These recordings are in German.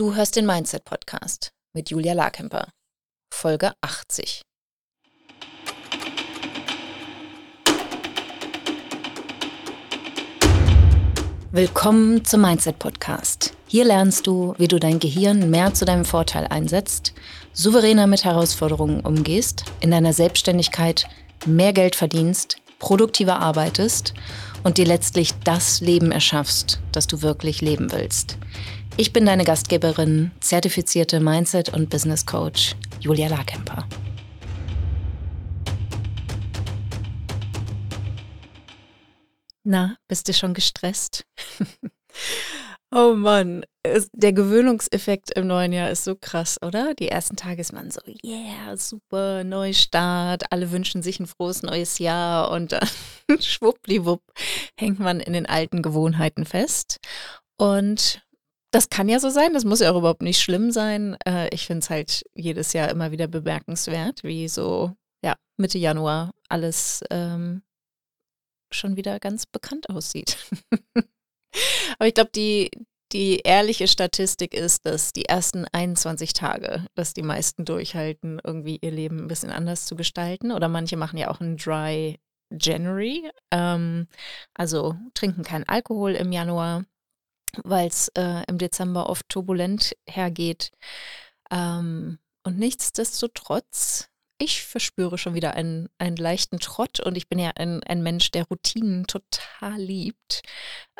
Du hörst den Mindset Podcast mit Julia Larkemper, Folge 80. Willkommen zum Mindset Podcast. Hier lernst du, wie du dein Gehirn mehr zu deinem Vorteil einsetzt, souveräner mit Herausforderungen umgehst, in deiner Selbstständigkeit mehr Geld verdienst, produktiver arbeitest und dir letztlich das Leben erschaffst, das du wirklich leben willst. Ich bin deine Gastgeberin, zertifizierte Mindset- und Business Coach Julia Larkemper. Na, bist du schon gestresst? oh Mann, der Gewöhnungseffekt im neuen Jahr ist so krass, oder? Die ersten Tage ist man so, yeah, super, Neustart, alle wünschen sich ein frohes neues Jahr und dann schwuppdiwupp hängt man in den alten Gewohnheiten fest. Und das kann ja so sein, das muss ja auch überhaupt nicht schlimm sein. Äh, ich finde es halt jedes Jahr immer wieder bemerkenswert, wie so, ja, Mitte Januar alles ähm, schon wieder ganz bekannt aussieht. Aber ich glaube, die, die ehrliche Statistik ist, dass die ersten 21 Tage, dass die meisten durchhalten, irgendwie ihr Leben ein bisschen anders zu gestalten. Oder manche machen ja auch einen Dry January, ähm, also trinken keinen Alkohol im Januar weil es äh, im Dezember oft turbulent hergeht. Ähm, und nichtsdestotrotz, ich verspüre schon wieder einen, einen leichten Trott und ich bin ja ein, ein Mensch, der Routinen total liebt.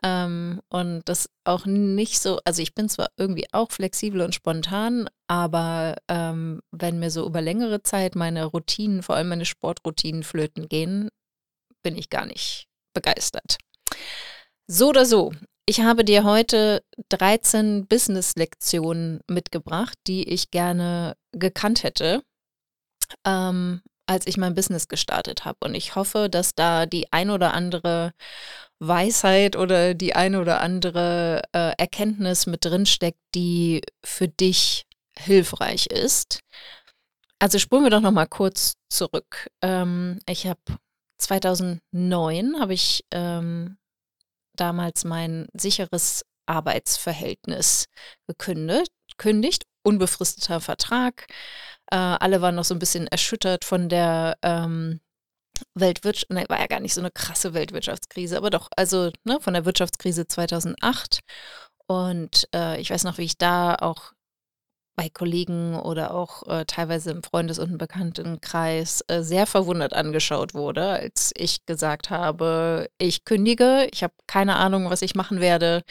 Ähm, und das auch nicht so, also ich bin zwar irgendwie auch flexibel und spontan, aber ähm, wenn mir so über längere Zeit meine Routinen, vor allem meine Sportroutinen flöten gehen, bin ich gar nicht begeistert. So oder so, ich habe dir heute 13 Business-Lektionen mitgebracht, die ich gerne gekannt hätte, ähm, als ich mein Business gestartet habe. Und ich hoffe, dass da die ein oder andere Weisheit oder die ein oder andere äh, Erkenntnis mit drinsteckt, die für dich hilfreich ist. Also spulen wir doch noch mal kurz zurück. Ähm, ich habe 2009 habe ich ähm, damals mein sicheres Arbeitsverhältnis gekündigt, kündigt, unbefristeter Vertrag. Äh, alle waren noch so ein bisschen erschüttert von der ähm, Weltwirtschaft, ne, war ja gar nicht so eine krasse Weltwirtschaftskrise, aber doch, also ne, von der Wirtschaftskrise 2008. Und äh, ich weiß noch, wie ich da auch bei Kollegen oder auch äh, teilweise im Freundes- und Bekanntenkreis äh, sehr verwundert angeschaut wurde, als ich gesagt habe, ich kündige, ich habe keine Ahnung, was ich machen werde.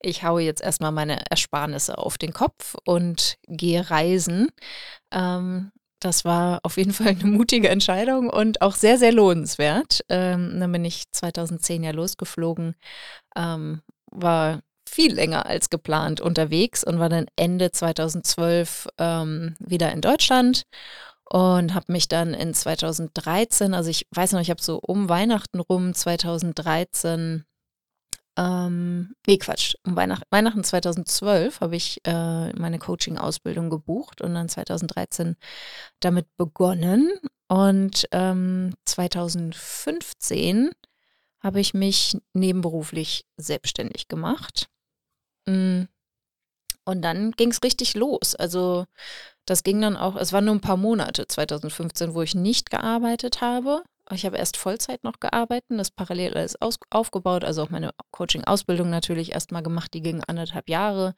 Ich haue jetzt erstmal meine Ersparnisse auf den Kopf und gehe reisen. Ähm, das war auf jeden Fall eine mutige Entscheidung und auch sehr, sehr lohnenswert. Ähm, dann bin ich 2010 ja losgeflogen, ähm, war viel länger als geplant unterwegs und war dann Ende 2012 ähm, wieder in Deutschland und habe mich dann in 2013, also ich weiß noch, ich habe so um Weihnachten rum 2013 ähm, nee, Quatsch. Um Weihnacht, Weihnachten 2012 habe ich äh, meine Coaching-Ausbildung gebucht und dann 2013 damit begonnen. Und ähm, 2015 habe ich mich nebenberuflich selbstständig gemacht. Mm. Und dann ging es richtig los. Also das ging dann auch, es waren nur ein paar Monate 2015, wo ich nicht gearbeitet habe. Ich habe erst Vollzeit noch gearbeitet, das parallel alles aus, aufgebaut, also auch meine Coaching-Ausbildung natürlich erstmal gemacht, die ging anderthalb Jahre.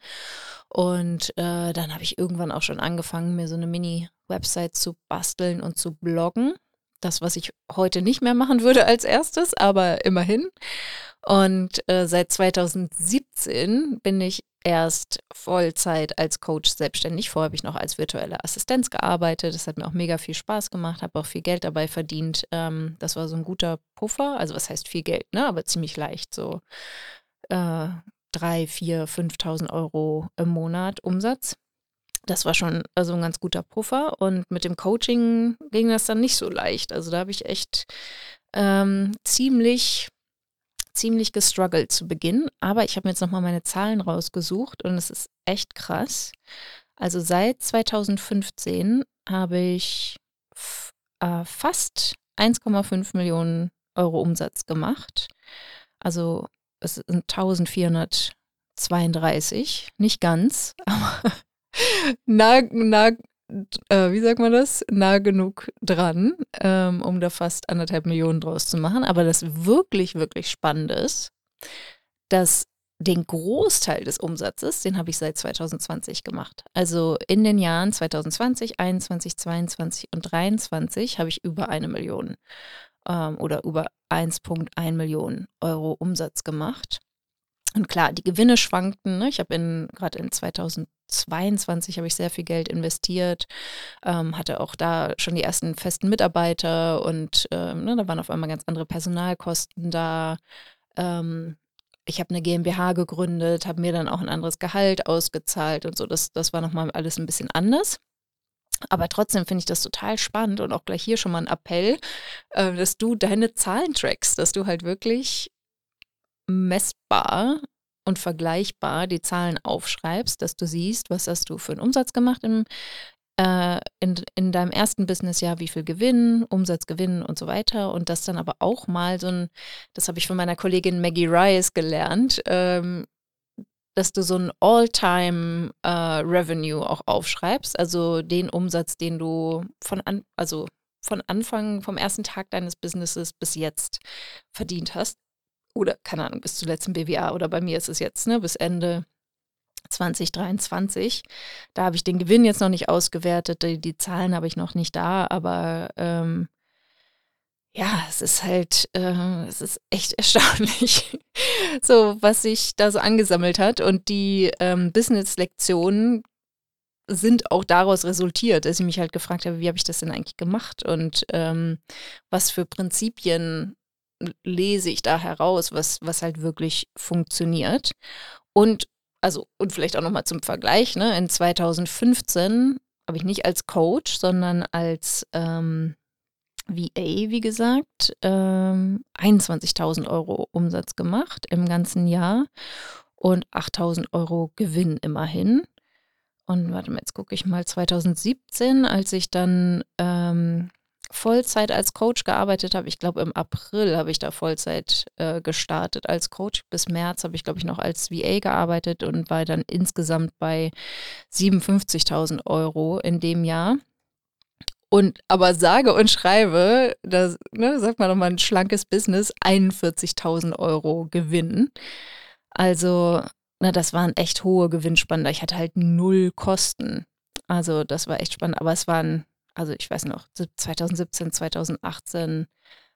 Und äh, dann habe ich irgendwann auch schon angefangen, mir so eine Mini-Website zu basteln und zu bloggen. Das, was ich heute nicht mehr machen würde als erstes, aber immerhin. Und äh, seit 2017 bin ich erst Vollzeit als Coach selbstständig. Vorher habe ich noch als virtuelle Assistenz gearbeitet. Das hat mir auch mega viel Spaß gemacht, habe auch viel Geld dabei verdient. Ähm, das war so ein guter Puffer. Also was heißt viel Geld, ne? Aber ziemlich leicht. So äh, drei, vier, 5.000 Euro im Monat Umsatz. Das war schon also ein ganz guter Puffer. Und mit dem Coaching ging das dann nicht so leicht. Also da habe ich echt ähm, ziemlich ziemlich gestruggelt zu Beginn, aber ich habe mir jetzt nochmal meine Zahlen rausgesucht und es ist echt krass. Also seit 2015 habe ich äh, fast 1,5 Millionen Euro Umsatz gemacht. Also es sind 1400 32, nicht ganz, aber nah, nah, äh, wie sagt man das, nah genug dran, ähm, um da fast anderthalb Millionen draus zu machen. Aber das wirklich, wirklich Spannende ist, dass den Großteil des Umsatzes, den habe ich seit 2020 gemacht. Also in den Jahren 2020, 21, 22 und 23 habe ich über eine Million ähm, oder über 1,1 Millionen Euro Umsatz gemacht. Und klar, die Gewinne schwankten. Ne? Ich habe gerade in 2022 habe ich sehr viel Geld investiert, ähm, hatte auch da schon die ersten festen Mitarbeiter und ähm, ne, da waren auf einmal ganz andere Personalkosten da. Ähm, ich habe eine GmbH gegründet, habe mir dann auch ein anderes Gehalt ausgezahlt und so. Das, das war nochmal alles ein bisschen anders. Aber trotzdem finde ich das total spannend und auch gleich hier schon mal ein Appell, äh, dass du deine Zahlen trackst, dass du halt wirklich messbar und vergleichbar die Zahlen aufschreibst, dass du siehst, was hast du für einen Umsatz gemacht im, äh, in, in deinem ersten Businessjahr, wie viel Gewinn, Umsatzgewinn und so weiter. Und das dann aber auch mal so ein, das habe ich von meiner Kollegin Maggie Rice gelernt, ähm, dass du so ein All-Time äh, auch aufschreibst, also den Umsatz, den du von an, also von Anfang, vom ersten Tag deines Businesses bis jetzt verdient hast. Oder, keine Ahnung, bis zuletzt im BWA oder bei mir ist es jetzt, ne, bis Ende 2023. Da habe ich den Gewinn jetzt noch nicht ausgewertet, die, die Zahlen habe ich noch nicht da, aber ähm, ja, es ist halt, äh, es ist echt erstaunlich, so was sich da so angesammelt hat. Und die ähm, Business-Lektionen sind auch daraus resultiert, dass ich mich halt gefragt habe, wie habe ich das denn eigentlich gemacht und ähm, was für Prinzipien lese ich da heraus, was, was halt wirklich funktioniert. Und also, und vielleicht auch nochmal zum Vergleich, ne? In 2015 habe ich nicht als Coach, sondern als ähm, VA, wie gesagt, ähm, 21.000 Euro Umsatz gemacht im ganzen Jahr und 8.000 Euro Gewinn immerhin. Und warte mal, jetzt gucke ich mal 2017, als ich dann ähm, Vollzeit als Coach gearbeitet habe. Ich glaube, im April habe ich da Vollzeit äh, gestartet als Coach. Bis März habe ich, glaube ich, noch als VA gearbeitet und war dann insgesamt bei 57.000 Euro in dem Jahr. Und aber sage und schreibe, da ne, sagt man nochmal ein schlankes Business, 41.000 Euro Gewinn. Also, na, das waren echt hohe Gewinnspannen. Ich hatte halt null Kosten. Also, das war echt spannend. Aber es waren also ich weiß noch, 2017, 2018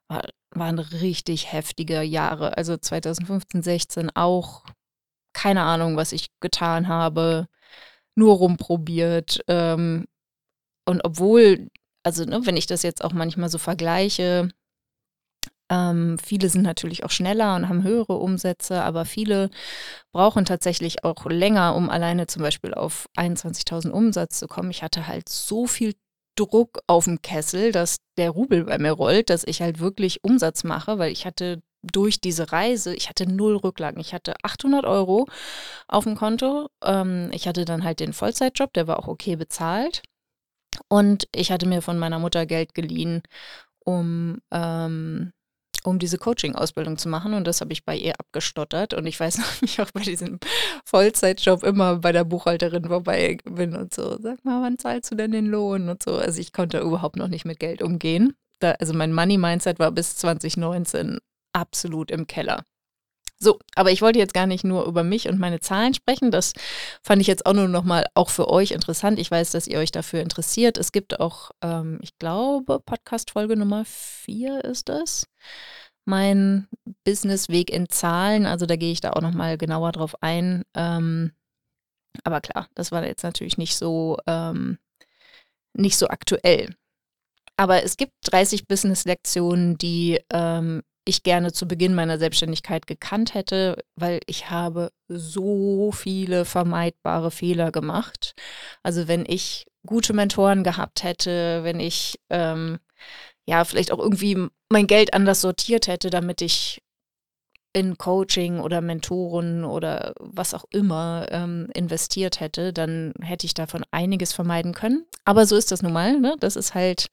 war, waren richtig heftige Jahre. Also 2015, 16 auch keine Ahnung, was ich getan habe, nur rumprobiert. Ähm, und obwohl, also ne, wenn ich das jetzt auch manchmal so vergleiche, ähm, viele sind natürlich auch schneller und haben höhere Umsätze, aber viele brauchen tatsächlich auch länger, um alleine zum Beispiel auf 21.000 Umsatz zu kommen. Ich hatte halt so viel Druck auf dem Kessel, dass der Rubel bei mir rollt, dass ich halt wirklich Umsatz mache, weil ich hatte durch diese Reise, ich hatte null Rücklagen. Ich hatte 800 Euro auf dem Konto. Ähm, ich hatte dann halt den Vollzeitjob, der war auch okay bezahlt. Und ich hatte mir von meiner Mutter Geld geliehen, um ähm, um diese Coaching-Ausbildung zu machen. Und das habe ich bei ihr abgestottert. Und ich weiß noch, wie ich auch bei diesem Vollzeitjob immer bei der Buchhalterin vorbei bin und so, sag mal, wann zahlst du denn den Lohn und so. Also ich konnte überhaupt noch nicht mit Geld umgehen. Da, also mein Money-Mindset war bis 2019 absolut im Keller. So, aber ich wollte jetzt gar nicht nur über mich und meine Zahlen sprechen. Das fand ich jetzt auch nur nochmal auch für euch interessant. Ich weiß, dass ihr euch dafür interessiert. Es gibt auch, ähm, ich glaube, Podcast-Folge Nummer vier ist das. Mein Businessweg in Zahlen. Also da gehe ich da auch nochmal genauer drauf ein. Ähm, aber klar, das war jetzt natürlich nicht so, ähm, nicht so aktuell. Aber es gibt 30 Business-Lektionen, die ähm, ich gerne zu Beginn meiner Selbstständigkeit gekannt hätte, weil ich habe so viele vermeidbare Fehler gemacht. Also wenn ich gute Mentoren gehabt hätte, wenn ich ähm, ja vielleicht auch irgendwie mein Geld anders sortiert hätte, damit ich in Coaching oder Mentoren oder was auch immer ähm, investiert hätte, dann hätte ich davon einiges vermeiden können. Aber so ist das nun mal. Ne? Das ist halt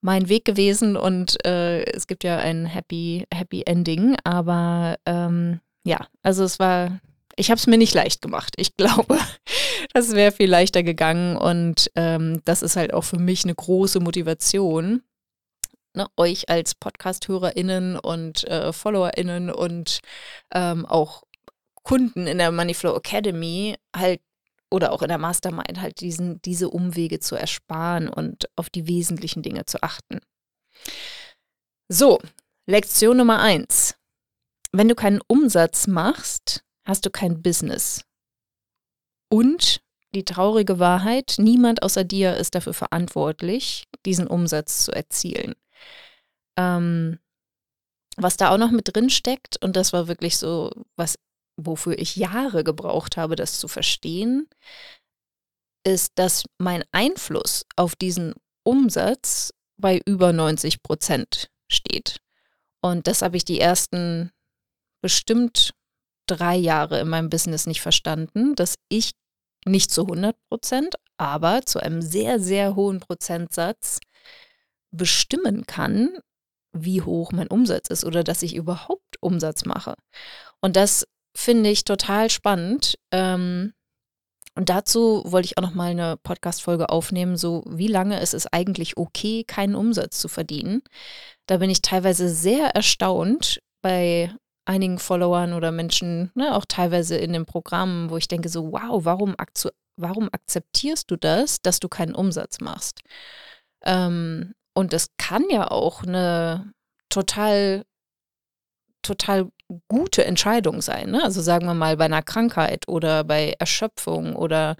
mein Weg gewesen und äh, es gibt ja ein Happy, Happy Ending. Aber ähm, ja, also es war ich habe es mir nicht leicht gemacht. Ich glaube, das wäre viel leichter gegangen und ähm, das ist halt auch für mich eine große Motivation, ne, euch als Podcast-HörerInnen und äh, FollowerInnen und ähm, auch Kunden in der Moneyflow Academy halt oder auch in der Mastermind halt diesen, diese Umwege zu ersparen und auf die wesentlichen Dinge zu achten. So, Lektion Nummer eins. Wenn du keinen Umsatz machst, hast du kein Business. Und die traurige Wahrheit, niemand außer dir ist dafür verantwortlich, diesen Umsatz zu erzielen. Ähm, was da auch noch mit drin steckt, und das war wirklich so, was, wofür ich Jahre gebraucht habe, das zu verstehen, ist, dass mein Einfluss auf diesen Umsatz bei über 90 Prozent steht. Und das habe ich die ersten bestimmt drei Jahre in meinem Business nicht verstanden, dass ich nicht zu 100 Prozent, aber zu einem sehr, sehr hohen Prozentsatz bestimmen kann, wie hoch mein Umsatz ist oder dass ich überhaupt Umsatz mache. Und das finde ich total spannend. Ähm, und dazu wollte ich auch noch mal eine Podcast-Folge aufnehmen, so wie lange ist es eigentlich okay, keinen Umsatz zu verdienen. Da bin ich teilweise sehr erstaunt bei einigen Followern oder Menschen, ne, auch teilweise in den Programmen, wo ich denke so, wow, warum, warum akzeptierst du das, dass du keinen Umsatz machst? Ähm, und das kann ja auch eine total, total gute Entscheidung sein. Ne? Also sagen wir mal bei einer Krankheit oder bei Erschöpfung oder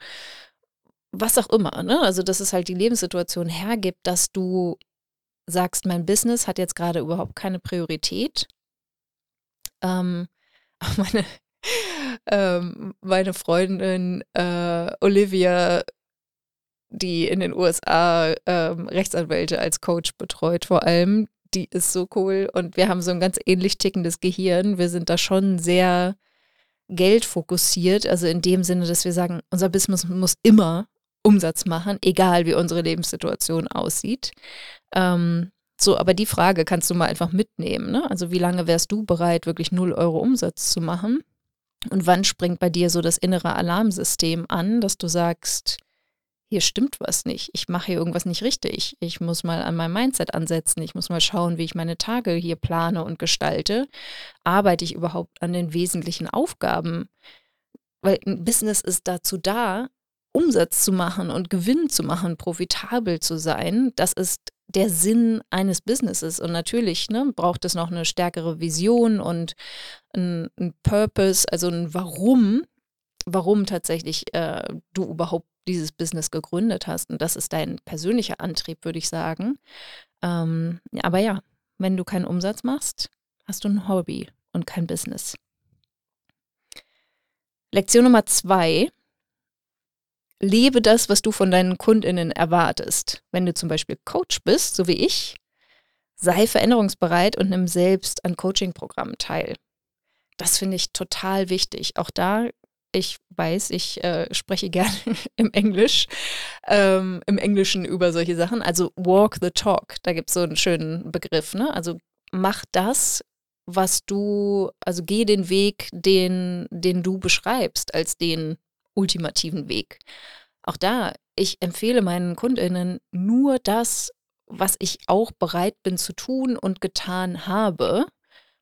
was auch immer. Ne? Also dass es halt die Lebenssituation hergibt, dass du sagst, mein Business hat jetzt gerade überhaupt keine Priorität. Ähm, meine, ähm, meine Freundin äh, Olivia die in den USA ähm, Rechtsanwälte als Coach betreut, vor allem. Die ist so cool und wir haben so ein ganz ähnlich tickendes Gehirn. Wir sind da schon sehr geldfokussiert, also in dem Sinne, dass wir sagen, unser Business muss immer Umsatz machen, egal wie unsere Lebenssituation aussieht. Ähm, so, aber die Frage kannst du mal einfach mitnehmen. Ne? Also wie lange wärst du bereit, wirklich 0 Euro Umsatz zu machen? Und wann springt bei dir so das innere Alarmsystem an, dass du sagst, hier stimmt was nicht. Ich mache hier irgendwas nicht richtig. Ich muss mal an meinem Mindset ansetzen. Ich muss mal schauen, wie ich meine Tage hier plane und gestalte. Arbeite ich überhaupt an den wesentlichen Aufgaben? Weil ein Business ist dazu da, Umsatz zu machen und Gewinn zu machen, profitabel zu sein. Das ist der Sinn eines Businesses. Und natürlich ne, braucht es noch eine stärkere Vision und ein, ein Purpose, also ein Warum, warum tatsächlich äh, du überhaupt dieses Business gegründet hast. Und das ist dein persönlicher Antrieb, würde ich sagen. Ähm, aber ja, wenn du keinen Umsatz machst, hast du ein Hobby und kein Business. Lektion Nummer zwei. Lebe das, was du von deinen Kundinnen erwartest. Wenn du zum Beispiel Coach bist, so wie ich, sei veränderungsbereit und nimm selbst an Coaching-Programmen teil. Das finde ich total wichtig. Auch da ich weiß, ich äh, spreche gerne im Englisch, ähm, im Englischen über solche Sachen. Also walk the talk, da gibt es so einen schönen Begriff. Ne? Also mach das, was du, also geh den Weg, den, den du beschreibst, als den ultimativen Weg. Auch da, ich empfehle meinen KundInnen nur das, was ich auch bereit bin zu tun und getan habe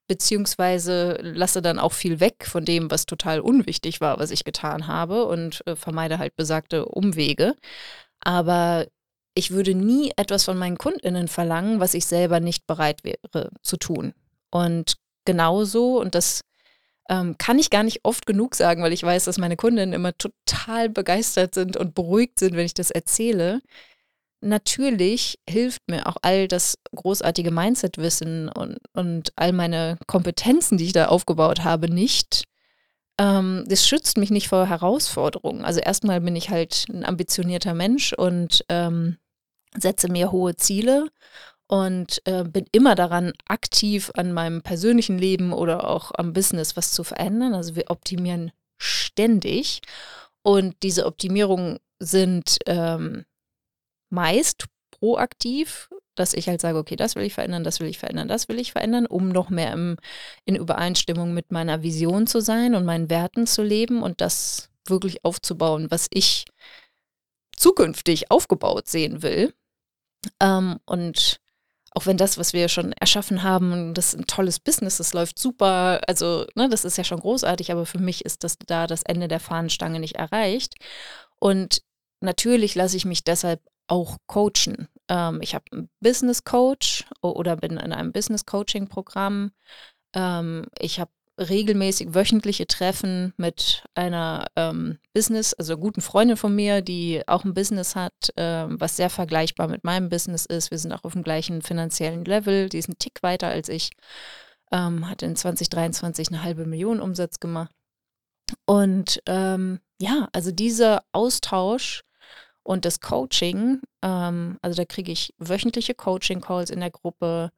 beziehungsweise lasse dann auch viel weg von dem, was total unwichtig war, was ich getan habe und äh, vermeide halt besagte Umwege. Aber ich würde nie etwas von meinen Kundinnen verlangen, was ich selber nicht bereit wäre zu tun. Und genauso, und das ähm, kann ich gar nicht oft genug sagen, weil ich weiß, dass meine Kundinnen immer total begeistert sind und beruhigt sind, wenn ich das erzähle natürlich hilft mir auch all das großartige Mindset-Wissen und, und all meine Kompetenzen, die ich da aufgebaut habe, nicht. Ähm, das schützt mich nicht vor Herausforderungen. Also erstmal bin ich halt ein ambitionierter Mensch und ähm, setze mir hohe Ziele und äh, bin immer daran, aktiv an meinem persönlichen Leben oder auch am Business was zu verändern. Also wir optimieren ständig. Und diese Optimierungen sind ähm, meist proaktiv. dass ich halt sage, okay, das will ich verändern, das will ich verändern, das will ich verändern, um noch mehr im, in Übereinstimmung mit meiner Vision zu sein und meinen Werten zu leben und das wirklich aufzubauen, was ich zukünftig aufgebaut sehen will. Ähm, und auch wenn das, was wir schon erschaffen haben, das ist ein tolles Business, das läuft super, also ne, das ist ja schon großartig, aber für mich ist das da das Ende der Fahnenstange nicht erreicht. Und natürlich lasse ich mich deshalb auch coachen. Ähm, ich habe einen Business Coach oder bin in einem Business Coaching Programm. Ähm, ich habe regelmäßig wöchentliche Treffen mit einer ähm, Business, also guten Freundin von mir, die auch ein Business hat, ähm, was sehr vergleichbar mit meinem Business ist. Wir sind auch auf dem gleichen finanziellen Level. Die ist einen Tick weiter als ich. Ähm, hat in 2023 eine halbe Million Umsatz gemacht. Und ähm, ja, also dieser Austausch und das Coaching, ähm, also da kriege ich wöchentliche Coaching-Calls in der Gruppe.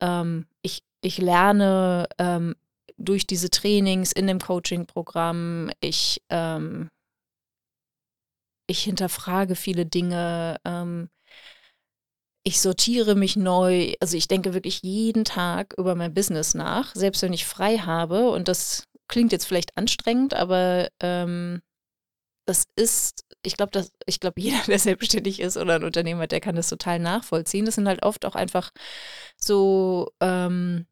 Ähm, ich, ich lerne ähm, durch diese Trainings in dem Coaching-Programm. Ich, ähm, ich hinterfrage viele Dinge. Ähm, ich sortiere mich neu. Also ich denke wirklich jeden Tag über mein Business nach, selbst wenn ich frei habe. Und das klingt jetzt vielleicht anstrengend, aber ähm, das ist, ich glaube, dass, ich glaube, jeder, der selbstständig ist oder ein Unternehmer, der kann das total nachvollziehen. Das sind halt oft auch einfach so ähm,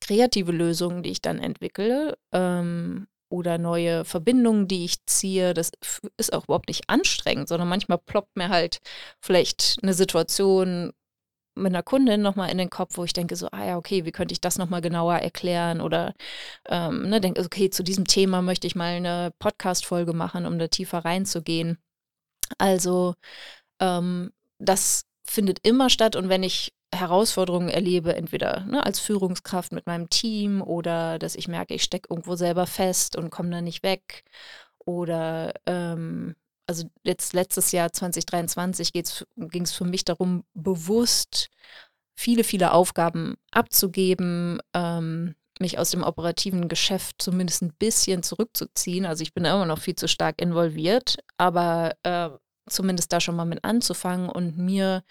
kreative Lösungen, die ich dann entwickle ähm, oder neue Verbindungen, die ich ziehe. Das ist auch überhaupt nicht anstrengend, sondern manchmal ploppt mir halt vielleicht eine Situation mit einer Kundin nochmal in den Kopf, wo ich denke so, ah ja, okay, wie könnte ich das nochmal genauer erklären oder ähm, ne, denke, okay, zu diesem Thema möchte ich mal eine Podcast-Folge machen, um da tiefer reinzugehen. Also ähm, das findet immer statt und wenn ich Herausforderungen erlebe, entweder ne, als Führungskraft mit meinem Team oder dass ich merke, ich stecke irgendwo selber fest und komme da nicht weg oder ähm, also jetzt letztes Jahr 2023 ging es für mich darum, bewusst viele, viele Aufgaben abzugeben, ähm, mich aus dem operativen Geschäft zumindest ein bisschen zurückzuziehen. Also ich bin immer noch viel zu stark involviert, aber äh, zumindest da schon mal mit anzufangen und mir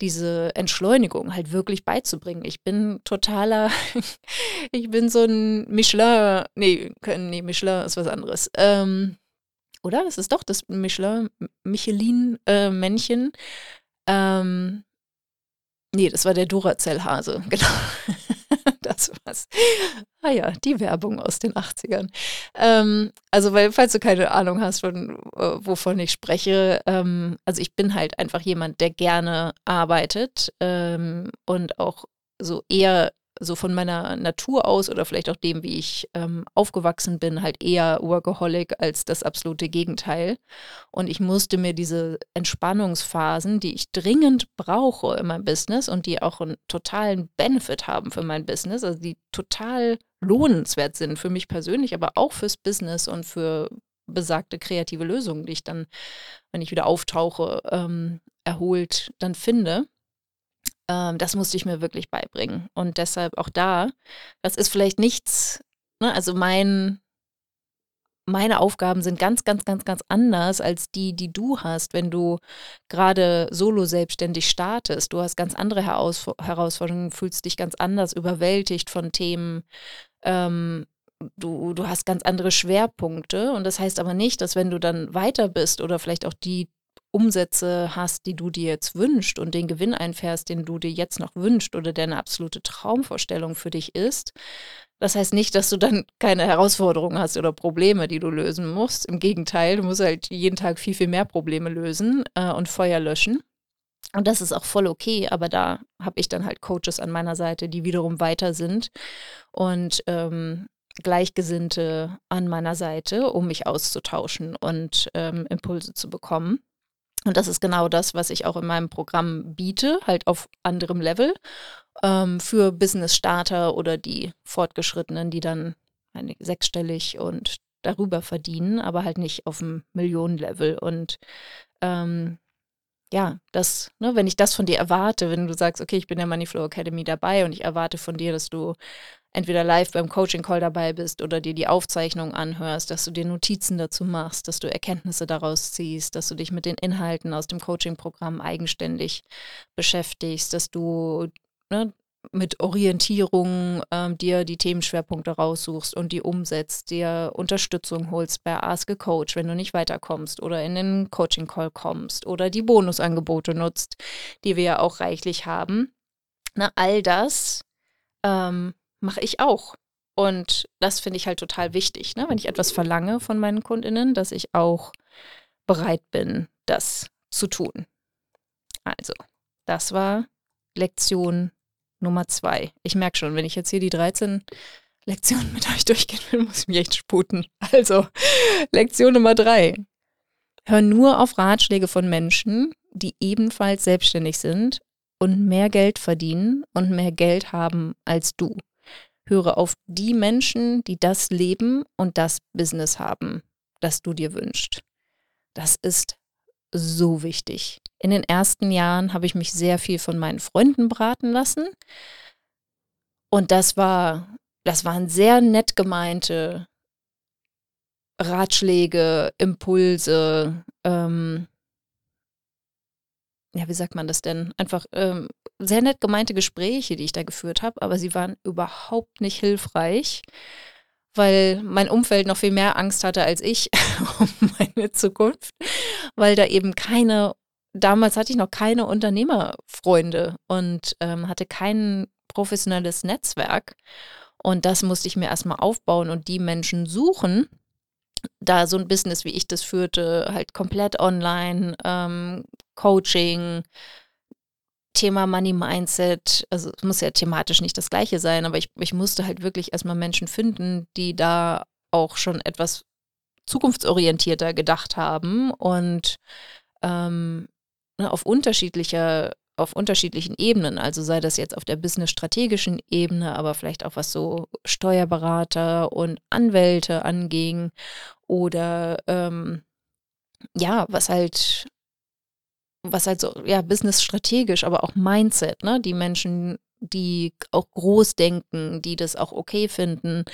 diese Entschleunigung halt wirklich beizubringen. Ich bin totaler, ich bin so ein Michelin, nee, nee, Michelin ist was anderes. Ähm, oder? Das ist doch das Michelin, Michelin-Männchen. Äh, ähm, nee, das war der Duracell-Hase, genau. das war's. Ah ja, die Werbung aus den 80ern. Ähm, also, weil, falls du keine Ahnung hast, von, äh, wovon ich spreche, ähm, also ich bin halt einfach jemand, der gerne arbeitet ähm, und auch so eher so von meiner Natur aus oder vielleicht auch dem, wie ich ähm, aufgewachsen bin, halt eher Workaholic als das absolute Gegenteil. Und ich musste mir diese Entspannungsphasen, die ich dringend brauche in meinem Business und die auch einen totalen Benefit haben für mein Business, also die total lohnenswert sind für mich persönlich, aber auch fürs Business und für besagte kreative Lösungen, die ich dann, wenn ich wieder auftauche, ähm, erholt dann finde ähm, das musste ich mir wirklich beibringen. Und deshalb auch da, das ist vielleicht nichts, ne, also mein, meine Aufgaben sind ganz, ganz, ganz, ganz anders als die, die du hast, wenn du gerade solo selbstständig startest. Du hast ganz andere Heraus Herausforderungen, fühlst dich ganz anders überwältigt von Themen. Ähm, du, du hast ganz andere Schwerpunkte. Und das heißt aber nicht, dass wenn du dann weiter bist oder vielleicht auch die Umsätze hast, die du dir jetzt wünschst und den Gewinn einfährst, den du dir jetzt noch wünschst oder der eine absolute Traumvorstellung für dich ist, das heißt nicht, dass du dann keine Herausforderungen hast oder Probleme, die du lösen musst. Im Gegenteil, du musst halt jeden Tag viel, viel mehr Probleme lösen äh, und Feuer löschen. Und das ist auch voll okay, aber da habe ich dann halt Coaches an meiner Seite, die wiederum weiter sind und ähm, Gleichgesinnte an meiner Seite, um mich auszutauschen und ähm, Impulse zu bekommen. Und das ist genau das, was ich auch in meinem Programm biete, halt auf anderem Level ähm, für Business-Starter oder die Fortgeschrittenen, die dann sechsstellig und darüber verdienen, aber halt nicht auf dem Millionenlevel. Und ähm, ja, das, ne, wenn ich das von dir erwarte, wenn du sagst, okay, ich bin der Moneyflow Academy dabei und ich erwarte von dir, dass du entweder live beim Coaching Call dabei bist oder dir die Aufzeichnung anhörst, dass du dir Notizen dazu machst, dass du Erkenntnisse daraus ziehst, dass du dich mit den Inhalten aus dem Coaching Programm eigenständig beschäftigst, dass du ne, mit Orientierung ähm, dir die Themenschwerpunkte raussuchst und die umsetzt, dir Unterstützung holst bei Ask a Coach, wenn du nicht weiterkommst oder in den Coaching Call kommst oder die Bonusangebote nutzt, die wir ja auch reichlich haben. Na, all das ähm, mache ich auch. Und das finde ich halt total wichtig, ne? wenn ich etwas verlange von meinen Kundinnen, dass ich auch bereit bin, das zu tun. Also, das war Lektion Nummer zwei. Ich merke schon, wenn ich jetzt hier die 13 Lektionen mit euch durchgehen will, muss ich mich echt sputen. Also, Lektion Nummer drei. Hör nur auf Ratschläge von Menschen, die ebenfalls selbstständig sind und mehr Geld verdienen und mehr Geld haben als du. Höre auf die Menschen, die das Leben und das Business haben, das du dir wünschst. Das ist so wichtig. In den ersten Jahren habe ich mich sehr viel von meinen Freunden beraten lassen. Und das war, das waren sehr nett gemeinte Ratschläge, Impulse, ähm, ja, wie sagt man das denn? Einfach ähm, sehr nett gemeinte Gespräche, die ich da geführt habe, aber sie waren überhaupt nicht hilfreich weil mein Umfeld noch viel mehr Angst hatte als ich um meine Zukunft, weil da eben keine, damals hatte ich noch keine Unternehmerfreunde und ähm, hatte kein professionelles Netzwerk. Und das musste ich mir erstmal aufbauen und die Menschen suchen, da so ein Business, wie ich das führte, halt komplett online, ähm, Coaching, Thema Money Mindset, also es muss ja thematisch nicht das gleiche sein, aber ich, ich musste halt wirklich erstmal Menschen finden, die da auch schon etwas zukunftsorientierter gedacht haben und ähm, ne, auf unterschiedlicher auf unterschiedlichen Ebenen, also sei das jetzt auf der business-strategischen Ebene, aber vielleicht auch was so Steuerberater und Anwälte anging oder ähm, ja, was halt was halt so, ja, business strategisch, aber auch Mindset, ne? Die Menschen, die auch groß denken, die das auch okay finden,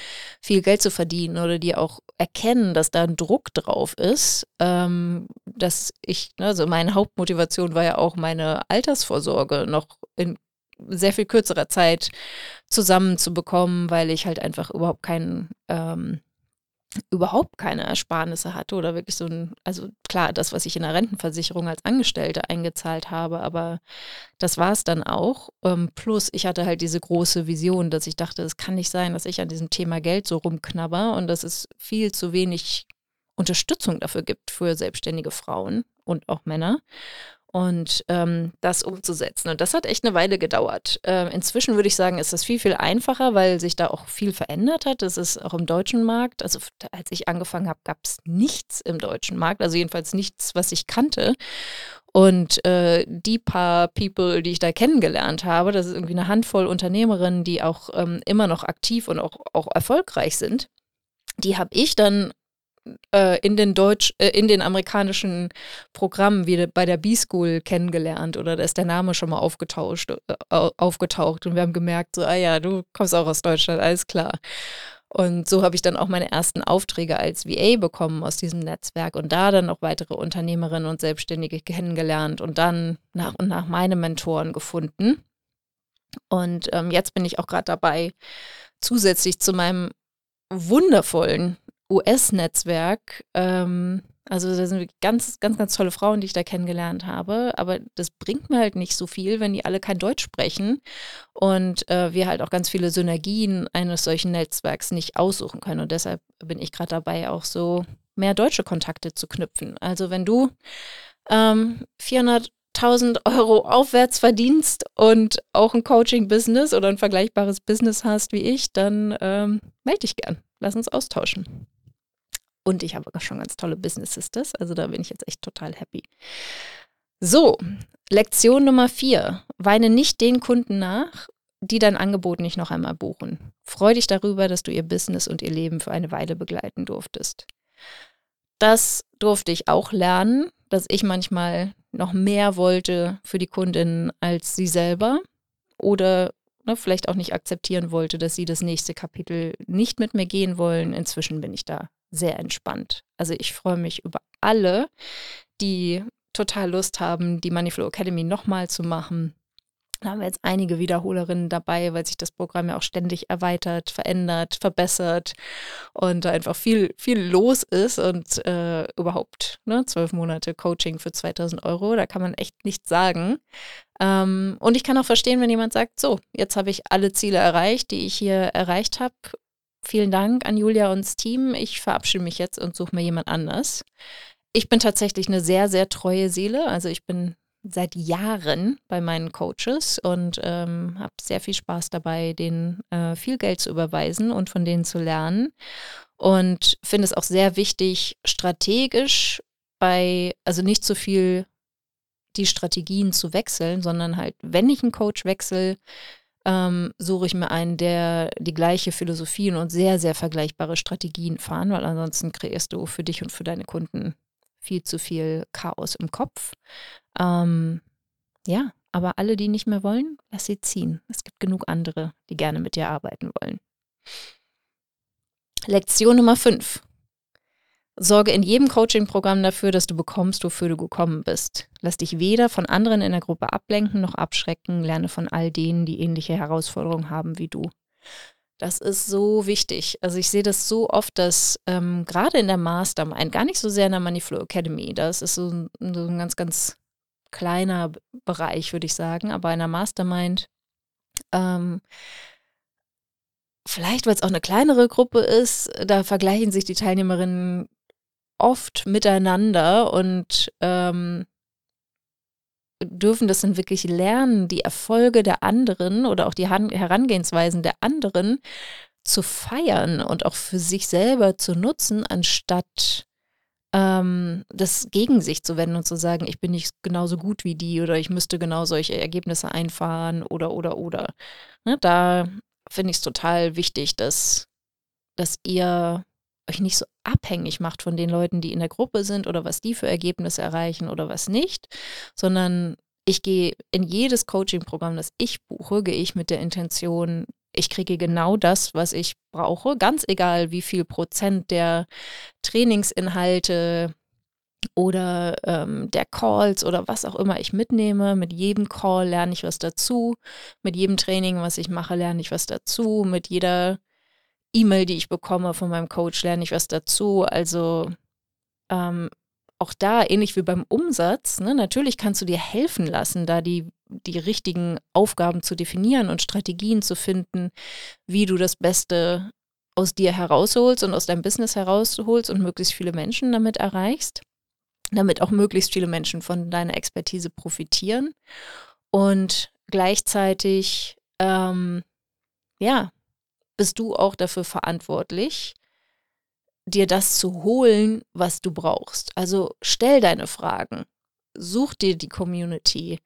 viel Geld zu verdienen oder die auch erkennen, dass da ein Druck drauf ist, ähm, dass ich, also meine Hauptmotivation war ja auch meine Altersvorsorge noch in sehr viel kürzerer Zeit zusammenzubekommen, weil ich halt einfach überhaupt keinen ähm, überhaupt keine Ersparnisse hatte oder wirklich so ein, also klar, das, was ich in der Rentenversicherung als Angestellte eingezahlt habe, aber das war es dann auch. Ähm, plus, ich hatte halt diese große Vision, dass ich dachte, es kann nicht sein, dass ich an diesem Thema Geld so rumknabber und dass es viel zu wenig Unterstützung dafür gibt für selbstständige Frauen und auch Männer und ähm, das umzusetzen. Und das hat echt eine Weile gedauert. Ähm, inzwischen würde ich sagen, ist das viel, viel einfacher, weil sich da auch viel verändert hat. Das ist auch im deutschen Markt. Also als ich angefangen habe, gab es nichts im deutschen Markt, also jedenfalls nichts, was ich kannte. Und äh, die paar People, die ich da kennengelernt habe, das ist irgendwie eine Handvoll Unternehmerinnen, die auch ähm, immer noch aktiv und auch, auch erfolgreich sind. Die habe ich dann äh, in den Deutsch, äh, in den amerikanischen Programmen wie bei der B-School kennengelernt oder da ist der Name schon mal aufgetauscht, äh, aufgetaucht und wir haben gemerkt, so, ah ja, du kommst auch aus Deutschland, alles klar. Und so habe ich dann auch meine ersten Aufträge als VA bekommen aus diesem Netzwerk und da dann auch weitere Unternehmerinnen und Selbstständige kennengelernt und dann nach und nach meine Mentoren gefunden. Und ähm, jetzt bin ich auch gerade dabei, zusätzlich zu meinem wundervollen US-Netzwerk. Ähm, also da sind ganz, ganz, ganz tolle Frauen, die ich da kennengelernt habe. Aber das bringt mir halt nicht so viel, wenn die alle kein Deutsch sprechen und äh, wir halt auch ganz viele Synergien eines solchen Netzwerks nicht aussuchen können. Und deshalb bin ich gerade dabei, auch so mehr deutsche Kontakte zu knüpfen. Also wenn du ähm, 400 1000 Euro aufwärts verdienst und auch ein Coaching-Business oder ein vergleichbares Business hast wie ich, dann ähm, melde dich gern. Lass uns austauschen. Und ich habe schon ganz tolle Business Sisters, also da bin ich jetzt echt total happy. So, Lektion Nummer vier. Weine nicht den Kunden nach, die dein Angebot nicht noch einmal buchen. Freu dich darüber, dass du ihr Business und ihr Leben für eine Weile begleiten durftest. Das durfte ich auch lernen, dass ich manchmal noch mehr wollte für die Kundin als sie selber oder ne, vielleicht auch nicht akzeptieren wollte, dass sie das nächste Kapitel nicht mit mir gehen wollen. Inzwischen bin ich da sehr entspannt. Also ich freue mich über alle, die total Lust haben, die Moneyflow Academy nochmal zu machen da haben wir jetzt einige Wiederholerinnen dabei, weil sich das Programm ja auch ständig erweitert, verändert, verbessert und da einfach viel, viel los ist und äh, überhaupt ne, zwölf Monate Coaching für 2000 Euro, da kann man echt nichts sagen. Ähm, und ich kann auch verstehen, wenn jemand sagt, so, jetzt habe ich alle Ziele erreicht, die ich hier erreicht habe. Vielen Dank an Julia und das Team. Ich verabschiede mich jetzt und suche mir jemand anders. Ich bin tatsächlich eine sehr, sehr treue Seele. Also ich bin seit Jahren bei meinen Coaches und ähm, habe sehr viel Spaß dabei, denen äh, viel Geld zu überweisen und von denen zu lernen. Und finde es auch sehr wichtig, strategisch bei, also nicht so viel die Strategien zu wechseln, sondern halt, wenn ich einen Coach wechsle, ähm, suche ich mir einen, der die gleiche Philosophien und sehr, sehr vergleichbare Strategien fahren, weil ansonsten kreierst du für dich und für deine Kunden viel zu viel Chaos im Kopf. Ähm, ja, aber alle, die nicht mehr wollen, lass sie ziehen. Es gibt genug andere, die gerne mit dir arbeiten wollen. Lektion Nummer 5. Sorge in jedem Coaching-Programm dafür, dass du bekommst, wofür du gekommen bist. Lass dich weder von anderen in der Gruppe ablenken noch abschrecken. Lerne von all denen, die ähnliche Herausforderungen haben wie du. Das ist so wichtig. Also ich sehe das so oft, dass ähm, gerade in der Mastermind, gar nicht so sehr in der Moneyflow Academy, das ist so ein, so ein ganz, ganz kleiner Bereich, würde ich sagen, aber in der Mastermind, ähm, vielleicht weil es auch eine kleinere Gruppe ist, da vergleichen sich die Teilnehmerinnen oft miteinander und ähm, dürfen das dann wirklich lernen, die Erfolge der anderen oder auch die Herangehensweisen der anderen zu feiern und auch für sich selber zu nutzen, anstatt ähm, das gegen sich zu wenden und zu sagen, ich bin nicht genauso gut wie die oder ich müsste genau solche Ergebnisse einfahren oder oder oder. Ne, da finde ich es total wichtig, dass, dass ihr euch nicht so abhängig macht von den Leuten, die in der Gruppe sind oder was die für Ergebnisse erreichen oder was nicht, sondern ich gehe in jedes Coaching-Programm, das ich buche, gehe ich mit der Intention, ich kriege genau das, was ich brauche, ganz egal, wie viel Prozent der Trainingsinhalte oder ähm, der Calls oder was auch immer ich mitnehme. Mit jedem Call lerne ich was dazu. Mit jedem Training, was ich mache, lerne ich was dazu. Mit jeder E-Mail, die ich bekomme von meinem Coach, lerne ich was dazu. Also ähm, auch da, ähnlich wie beim Umsatz, ne, natürlich kannst du dir helfen lassen, da die, die richtigen Aufgaben zu definieren und Strategien zu finden, wie du das Beste aus dir herausholst und aus deinem Business herausholst und möglichst viele Menschen damit erreichst, damit auch möglichst viele Menschen von deiner Expertise profitieren und gleichzeitig, ähm, ja, bist du auch dafür verantwortlich, dir das zu holen, was du brauchst. Also stell deine Fragen, such dir die Community,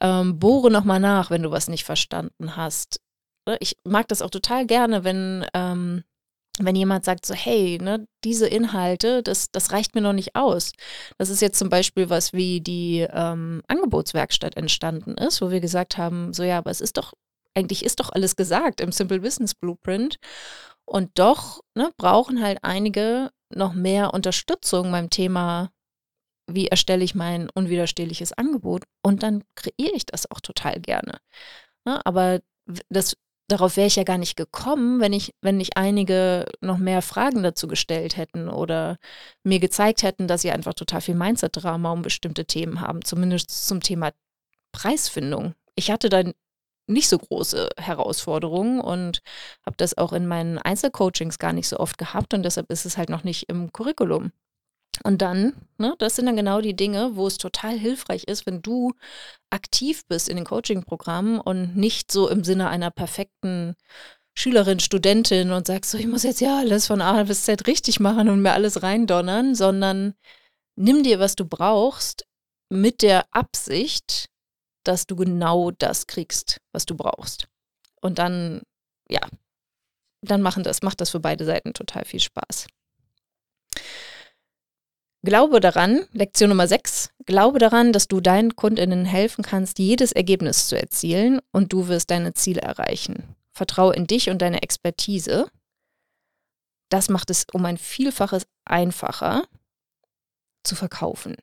ähm, bohre nochmal nach, wenn du was nicht verstanden hast. Ne, ich mag das auch total gerne, wenn, ähm, wenn jemand sagt so, hey, ne, diese Inhalte, das, das reicht mir noch nicht aus. Das ist jetzt zum Beispiel was, wie die ähm, Angebotswerkstatt entstanden ist, wo wir gesagt haben, so ja, aber es ist doch eigentlich ist doch alles gesagt im Simple Business Blueprint. Und doch ne, brauchen halt einige noch mehr Unterstützung beim Thema, wie erstelle ich mein unwiderstehliches Angebot. Und dann kreiere ich das auch total gerne. Ne, aber das, darauf wäre ich ja gar nicht gekommen, wenn ich, wenn nicht einige noch mehr Fragen dazu gestellt hätten oder mir gezeigt hätten, dass sie einfach total viel Mindset-Drama um bestimmte Themen haben, zumindest zum Thema Preisfindung. Ich hatte dann nicht so große Herausforderungen und habe das auch in meinen Einzelcoachings gar nicht so oft gehabt und deshalb ist es halt noch nicht im Curriculum. Und dann, ne, das sind dann genau die Dinge, wo es total hilfreich ist, wenn du aktiv bist in den Coaching-Programmen und nicht so im Sinne einer perfekten Schülerin, Studentin und sagst so, ich muss jetzt ja alles von A bis Z richtig machen und mir alles reindonnern, sondern nimm dir, was du brauchst, mit der Absicht, dass du genau das kriegst, was du brauchst. Und dann, ja, dann machen das, macht das für beide Seiten total viel Spaß. Glaube daran, Lektion Nummer 6, glaube daran, dass du deinen Kundinnen helfen kannst, jedes Ergebnis zu erzielen und du wirst deine Ziele erreichen. Vertraue in dich und deine Expertise. Das macht es um ein Vielfaches einfacher zu verkaufen.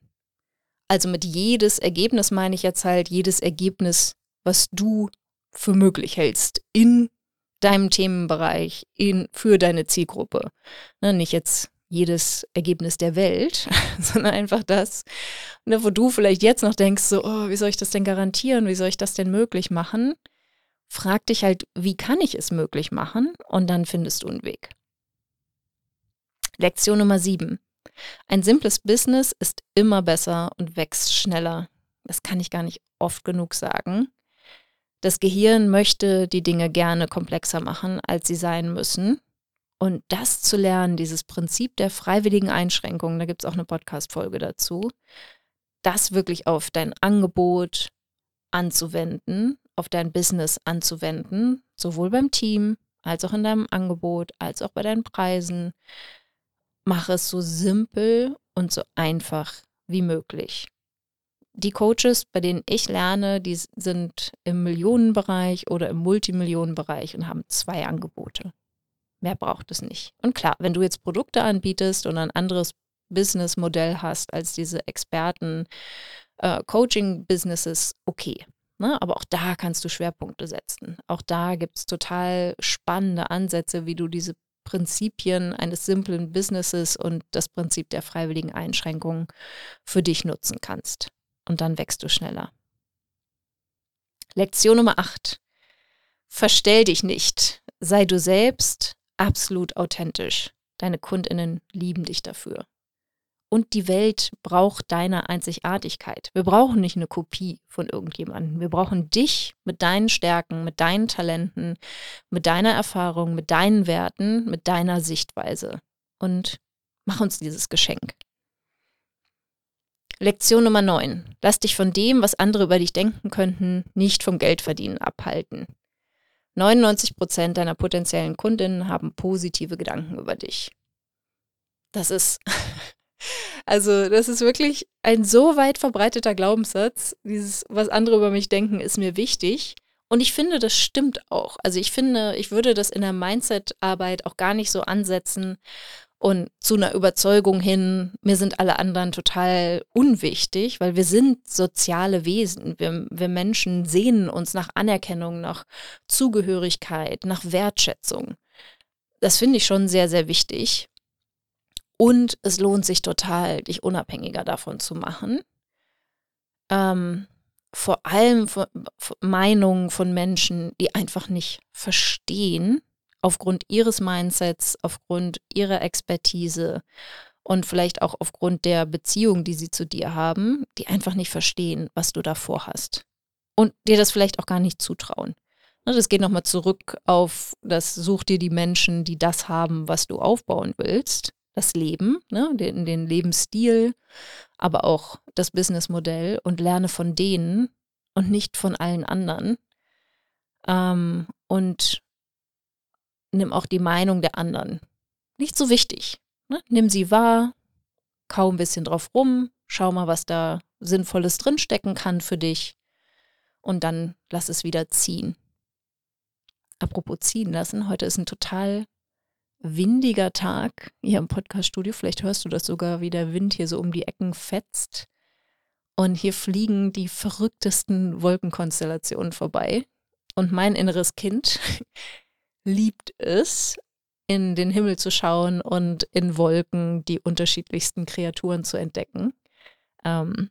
Also mit jedes Ergebnis meine ich jetzt halt jedes Ergebnis, was du für möglich hältst in deinem Themenbereich, in, für deine Zielgruppe. Ne, nicht jetzt jedes Ergebnis der Welt, sondern einfach das, ne, wo du vielleicht jetzt noch denkst, so, oh, wie soll ich das denn garantieren, wie soll ich das denn möglich machen? Frag dich halt, wie kann ich es möglich machen? Und dann findest du einen Weg. Lektion Nummer sieben. Ein simples Business ist immer besser und wächst schneller. Das kann ich gar nicht oft genug sagen. Das Gehirn möchte die Dinge gerne komplexer machen, als sie sein müssen. Und das zu lernen, dieses Prinzip der freiwilligen Einschränkungen, da gibt es auch eine Podcast-Folge dazu, das wirklich auf dein Angebot anzuwenden, auf dein Business anzuwenden, sowohl beim Team als auch in deinem Angebot, als auch bei deinen Preisen. Mach es so simpel und so einfach wie möglich. Die Coaches, bei denen ich lerne, die sind im Millionenbereich oder im Multimillionenbereich und haben zwei Angebote. Mehr braucht es nicht. Und klar, wenn du jetzt Produkte anbietest und ein anderes Businessmodell hast als diese Experten, äh, okay. Ne? Aber auch da kannst du Schwerpunkte setzen. Auch da gibt es total spannende Ansätze, wie du diese Prinzipien eines simplen Businesses und das Prinzip der freiwilligen Einschränkungen für dich nutzen kannst. Und dann wächst du schneller. Lektion Nummer 8. Verstell dich nicht. Sei du selbst, absolut authentisch. Deine Kundinnen lieben dich dafür. Und die Welt braucht deine Einzigartigkeit. Wir brauchen nicht eine Kopie von irgendjemandem. Wir brauchen dich mit deinen Stärken, mit deinen Talenten, mit deiner Erfahrung, mit deinen Werten, mit deiner Sichtweise. Und mach uns dieses Geschenk. Lektion Nummer 9. Lass dich von dem, was andere über dich denken könnten, nicht vom Geldverdienen abhalten. 99 Prozent deiner potenziellen Kundinnen haben positive Gedanken über dich. Das ist, also das ist wirklich ein so weit verbreiteter Glaubenssatz. Dieses, was andere über mich denken, ist mir wichtig. Und ich finde, das stimmt auch. Also ich finde, ich würde das in der Mindset-Arbeit auch gar nicht so ansetzen und zu einer Überzeugung hin, mir sind alle anderen total unwichtig, weil wir sind soziale Wesen. Wir, wir Menschen sehnen uns nach Anerkennung, nach Zugehörigkeit, nach Wertschätzung. Das finde ich schon sehr, sehr wichtig. Und es lohnt sich total, dich unabhängiger davon zu machen. Ähm, vor allem von, von Meinungen von Menschen, die einfach nicht verstehen, aufgrund ihres Mindsets, aufgrund ihrer Expertise und vielleicht auch aufgrund der Beziehung, die sie zu dir haben, die einfach nicht verstehen, was du da vorhast. Und dir das vielleicht auch gar nicht zutrauen. Ne, das geht nochmal zurück auf das Such dir die Menschen, die das haben, was du aufbauen willst. Das Leben, ne, den, den Lebensstil, aber auch das Businessmodell und lerne von denen und nicht von allen anderen. Ähm, und nimm auch die Meinung der anderen. Nicht so wichtig. Ne? Nimm sie wahr, kau ein bisschen drauf rum, schau mal, was da Sinnvolles drinstecken kann für dich und dann lass es wieder ziehen. Apropos ziehen lassen, heute ist ein total windiger Tag hier im Podcaststudio. Vielleicht hörst du das sogar, wie der Wind hier so um die Ecken fetzt. Und hier fliegen die verrücktesten Wolkenkonstellationen vorbei. Und mein inneres Kind liebt es, in den Himmel zu schauen und in Wolken die unterschiedlichsten Kreaturen zu entdecken. Ähm,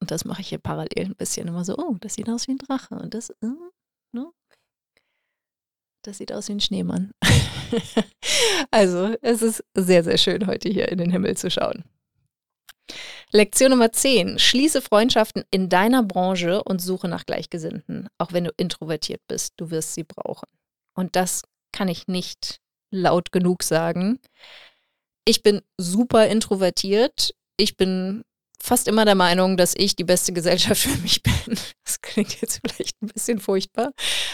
und das mache ich hier parallel ein bisschen immer so, oh, das sieht aus wie ein Drache und das, ne? Das sieht aus wie ein Schneemann. also es ist sehr, sehr schön, heute hier in den Himmel zu schauen. Lektion Nummer 10. Schließe Freundschaften in deiner Branche und suche nach Gleichgesinnten, auch wenn du introvertiert bist. Du wirst sie brauchen. Und das kann ich nicht laut genug sagen. Ich bin super introvertiert. Ich bin fast immer der Meinung, dass ich die beste Gesellschaft für mich bin. Das klingt jetzt vielleicht ein bisschen furchtbar,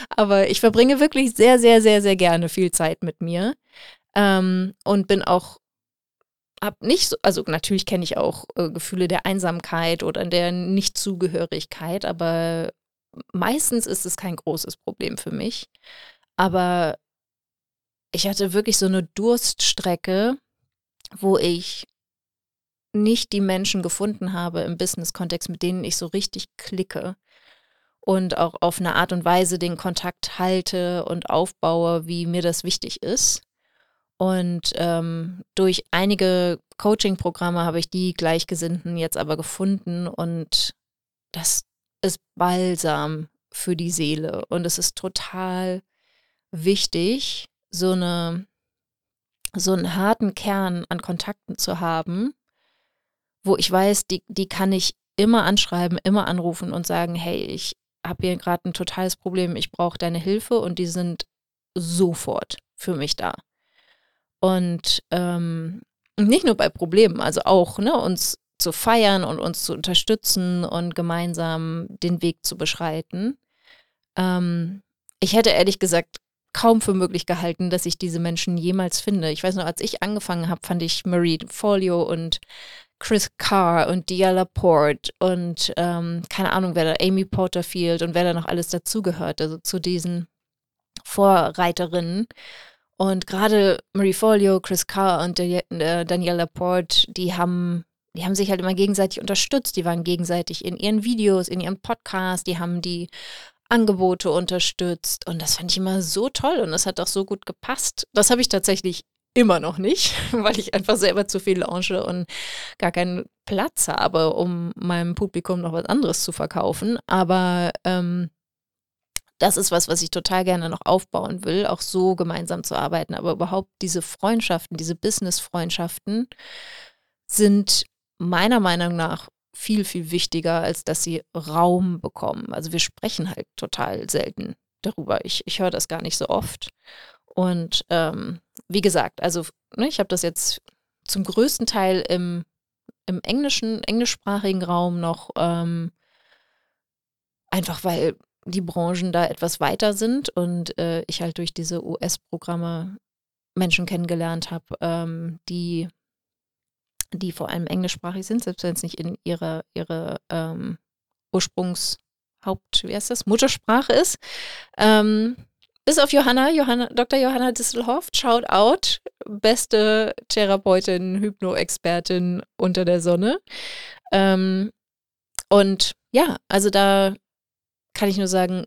aber ich verbringe wirklich sehr, sehr, sehr, sehr gerne viel Zeit mit mir ähm, und bin auch habe nicht so, also natürlich kenne ich auch äh, Gefühle der Einsamkeit oder der Nichtzugehörigkeit, aber meistens ist es kein großes Problem für mich. Aber ich hatte wirklich so eine Durststrecke, wo ich nicht die Menschen gefunden habe im Business-Kontext, mit denen ich so richtig klicke und auch auf eine Art und Weise den Kontakt halte und aufbaue, wie mir das wichtig ist. Und ähm, durch einige Coaching-Programme habe ich die Gleichgesinnten jetzt aber gefunden und das ist Balsam für die Seele. Und es ist total wichtig, so eine so einen harten Kern an Kontakten zu haben, wo ich weiß, die, die kann ich immer anschreiben, immer anrufen und sagen, hey, ich habe hier gerade ein totales Problem, ich brauche deine Hilfe und die sind sofort für mich da. Und ähm, nicht nur bei Problemen, also auch ne, uns zu feiern und uns zu unterstützen und gemeinsam den Weg zu beschreiten. Ähm, ich hätte ehrlich gesagt kaum für möglich gehalten, dass ich diese Menschen jemals finde. Ich weiß noch, als ich angefangen habe, fand ich Marie Folio und Chris Carr und Dia Laporte und ähm, keine Ahnung, wer da, Amy Porterfield und wer da noch alles dazugehört, also zu diesen Vorreiterinnen. Und gerade Marie Folio, Chris Carr und äh, Danielle Laporte, die haben, die haben sich halt immer gegenseitig unterstützt. Die waren gegenseitig in ihren Videos, in ihren Podcasts, die haben die Angebote unterstützt. Und das fand ich immer so toll und das hat auch so gut gepasst. Das habe ich tatsächlich immer noch nicht, weil ich einfach selber zu viel launche und gar keinen Platz habe, um meinem Publikum noch was anderes zu verkaufen. Aber ähm, das ist was, was ich total gerne noch aufbauen will, auch so gemeinsam zu arbeiten. Aber überhaupt diese Freundschaften, diese Business-Freundschaften sind meiner Meinung nach viel, viel wichtiger, als dass sie Raum bekommen. Also wir sprechen halt total selten darüber. Ich, ich höre das gar nicht so oft. Und ähm, wie gesagt, also ne, ich habe das jetzt zum größten Teil im, im englischen, englischsprachigen Raum noch, ähm, einfach weil die Branchen da etwas weiter sind und äh, ich halt durch diese US-Programme Menschen kennengelernt habe, ähm, die, die vor allem englischsprachig sind, selbst wenn es nicht in ihre, ihre ähm, Ursprungshaupt, wie heißt das, Muttersprache ist. Ähm, bis auf Johanna, Johanna, Dr. Johanna Disselhoff, shout out, beste Therapeutin, Hypno-Expertin unter der Sonne. Ähm, und ja, also da kann ich nur sagen,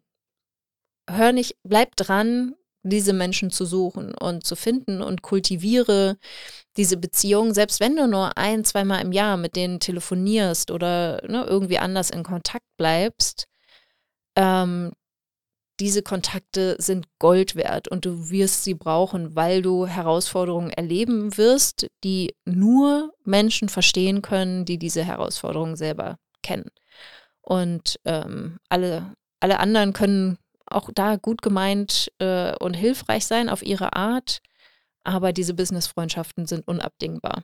hör nicht, bleib dran, diese Menschen zu suchen und zu finden und kultiviere diese Beziehung, selbst wenn du nur ein, zweimal im Jahr mit denen telefonierst oder ne, irgendwie anders in Kontakt bleibst, ähm, diese Kontakte sind Gold wert und du wirst sie brauchen, weil du Herausforderungen erleben wirst, die nur Menschen verstehen können, die diese Herausforderungen selber kennen. Und ähm, alle, alle anderen können auch da gut gemeint äh, und hilfreich sein auf ihre Art, aber diese Business-Freundschaften sind unabdingbar.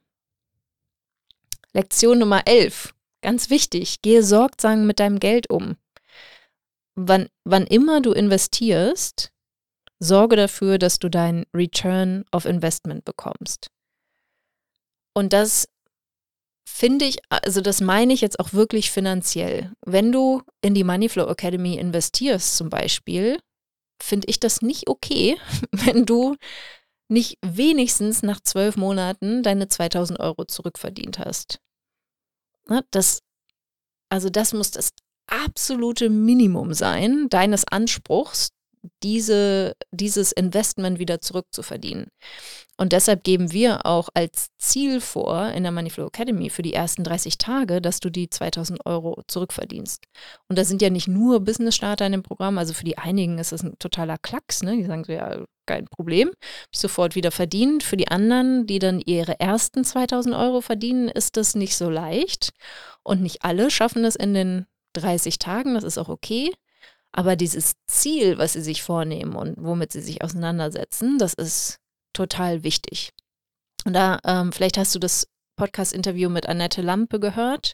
Lektion Nummer 11. Ganz wichtig, gehe sorgsam mit deinem Geld um wann, wann immer du investierst, sorge dafür, dass du deinen Return of Investment bekommst. Und das finde ich, also das meine ich jetzt auch wirklich finanziell. Wenn du in die Moneyflow Academy investierst zum Beispiel, finde ich das nicht okay, wenn du nicht wenigstens nach zwölf Monaten deine 2000 Euro zurückverdient hast. Das, also das muss das absolute Minimum sein deines Anspruchs, diese, dieses Investment wieder zurückzuverdienen. Und deshalb geben wir auch als Ziel vor in der Moneyflow Academy für die ersten 30 Tage, dass du die 2000 Euro zurückverdienst. Und da sind ja nicht nur Business-Starter in dem Programm, also für die einigen ist das ein totaler Klacks, ne? Die sagen so, ja, kein Problem, sofort wieder verdient. Für die anderen, die dann ihre ersten 2000 Euro verdienen, ist das nicht so leicht. Und nicht alle schaffen es in den 30 Tagen, das ist auch okay. Aber dieses Ziel, was sie sich vornehmen und womit sie sich auseinandersetzen, das ist total wichtig. Und da, ähm, vielleicht hast du das Podcast-Interview mit Annette Lampe gehört.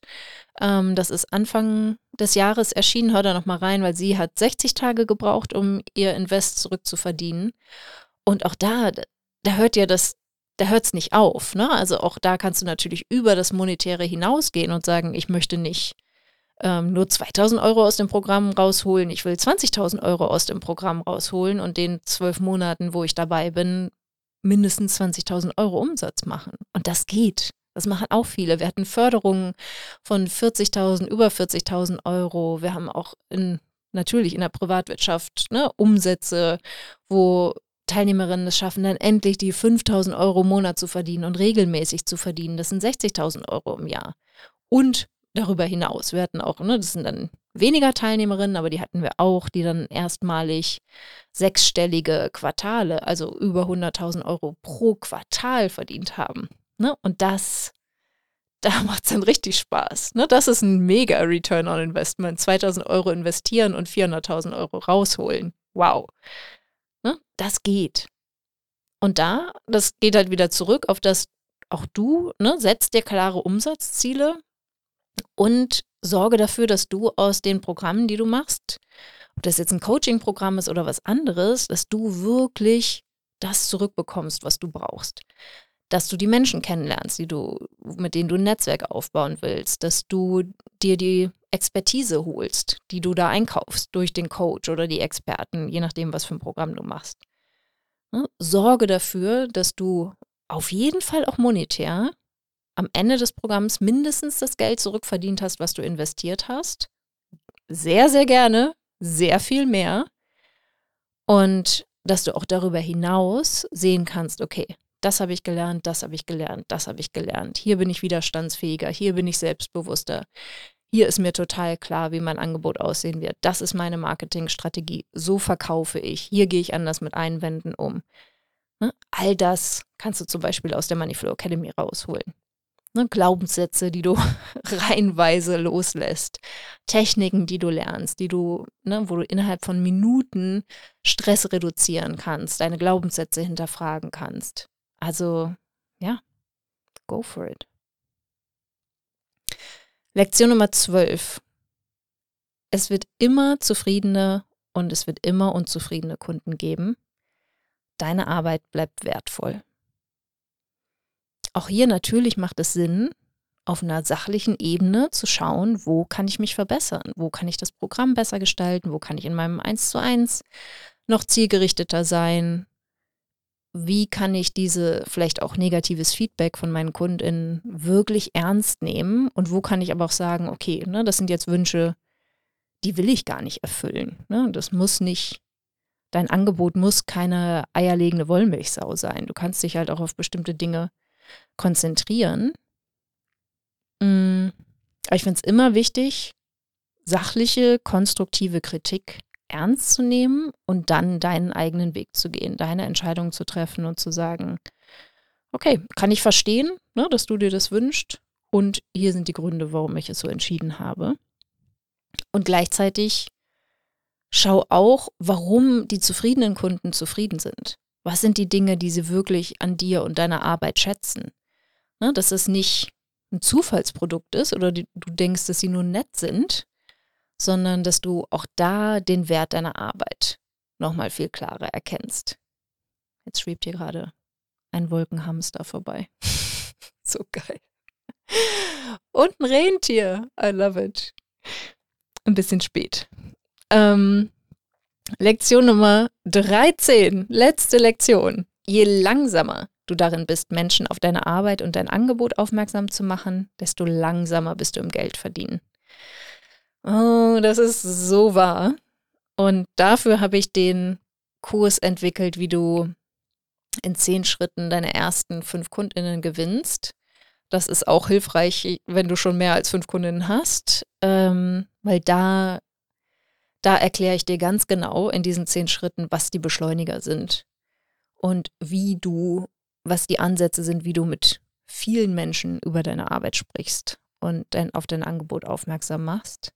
Ähm, das ist Anfang des Jahres erschienen. Hör da nochmal rein, weil sie hat 60 Tage gebraucht, um ihr Invest zurückzuverdienen. Und auch da, da hört ihr das da hört es nicht auf. Ne? Also auch da kannst du natürlich über das Monetäre hinausgehen und sagen, ich möchte nicht ähm, nur 2000 Euro aus dem Programm rausholen, ich will 20.000 Euro aus dem Programm rausholen und den zwölf Monaten, wo ich dabei bin, mindestens 20.000 Euro Umsatz machen. Und das geht. Das machen auch viele. Wir hatten Förderungen von 40.000, über 40.000 Euro. Wir haben auch in, natürlich in der Privatwirtschaft ne, Umsätze, wo Teilnehmerinnen es schaffen, dann endlich die 5.000 Euro im Monat zu verdienen und regelmäßig zu verdienen. Das sind 60.000 Euro im Jahr. Und darüber hinaus. Wir hatten auch, ne, das sind dann weniger Teilnehmerinnen, aber die hatten wir auch, die dann erstmalig sechsstellige Quartale, also über 100.000 Euro pro Quartal verdient haben. Ne? Und das, da macht es dann richtig Spaß. Ne? Das ist ein mega Return on Investment. 2000 Euro investieren und 400.000 Euro rausholen. Wow. Ne? Das geht. Und da, das geht halt wieder zurück auf das, auch du, ne, setzt dir klare Umsatzziele und sorge dafür, dass du aus den Programmen, die du machst, ob das jetzt ein Coaching-Programm ist oder was anderes, dass du wirklich das zurückbekommst, was du brauchst dass du die Menschen kennenlernst, die du, mit denen du ein Netzwerk aufbauen willst, dass du dir die Expertise holst, die du da einkaufst durch den Coach oder die Experten, je nachdem, was für ein Programm du machst. Ne? Sorge dafür, dass du auf jeden Fall auch monetär am Ende des Programms mindestens das Geld zurückverdient hast, was du investiert hast. Sehr, sehr gerne, sehr viel mehr. Und dass du auch darüber hinaus sehen kannst, okay, das habe ich gelernt, das habe ich gelernt, das habe ich gelernt. Hier bin ich widerstandsfähiger, hier bin ich selbstbewusster. Hier ist mir total klar, wie mein Angebot aussehen wird. Das ist meine Marketingstrategie. So verkaufe ich. Hier gehe ich anders mit Einwänden um. Ne? All das kannst du zum Beispiel aus der Moneyflow Academy rausholen. Ne? Glaubenssätze, die du reihenweise loslässt. Techniken, die du lernst, die du, ne, wo du innerhalb von Minuten Stress reduzieren kannst, deine Glaubenssätze hinterfragen kannst. Also, ja, go for it. Lektion Nummer 12. Es wird immer zufriedene und es wird immer unzufriedene Kunden geben. Deine Arbeit bleibt wertvoll. Auch hier natürlich macht es Sinn, auf einer sachlichen Ebene zu schauen, wo kann ich mich verbessern, wo kann ich das Programm besser gestalten, wo kann ich in meinem 1 zu 1 noch zielgerichteter sein, wie kann ich diese vielleicht auch negatives Feedback von meinen KundInnen wirklich ernst nehmen und wo kann ich aber auch sagen, okay, ne, das sind jetzt Wünsche, die will ich gar nicht erfüllen. Ne? Das muss nicht, dein Angebot muss keine eierlegende Wollmilchsau sein. Du kannst dich halt auch auf bestimmte Dinge konzentrieren. Mm, ich finde es immer wichtig, sachliche, konstruktive Kritik ernst zu nehmen und dann deinen eigenen Weg zu gehen, deine Entscheidung zu treffen und zu sagen, okay, kann ich verstehen, ne, dass du dir das wünschst und hier sind die Gründe, warum ich es so entschieden habe. Und gleichzeitig schau auch, warum die zufriedenen Kunden zufrieden sind. Was sind die Dinge, die sie wirklich an dir und deiner Arbeit schätzen? Ne, dass es nicht ein Zufallsprodukt ist oder die, du denkst, dass sie nur nett sind, sondern dass du auch da den Wert deiner Arbeit nochmal viel klarer erkennst. Jetzt schwebt hier gerade ein Wolkenhamster vorbei. so geil. Und ein Rentier. I love it. Ein bisschen spät. Ähm, Lektion Nummer 13. Letzte Lektion. Je langsamer du darin bist, Menschen auf deine Arbeit und dein Angebot aufmerksam zu machen, desto langsamer bist du im Geld verdienen. Oh, das ist so wahr. Und dafür habe ich den Kurs entwickelt, wie du in zehn Schritten deine ersten fünf Kundinnen gewinnst. Das ist auch hilfreich, wenn du schon mehr als fünf Kundinnen hast, ähm, weil da, da erkläre ich dir ganz genau in diesen zehn Schritten, was die Beschleuniger sind und wie du, was die Ansätze sind, wie du mit vielen Menschen über deine Arbeit sprichst und dann auf dein Angebot aufmerksam machst.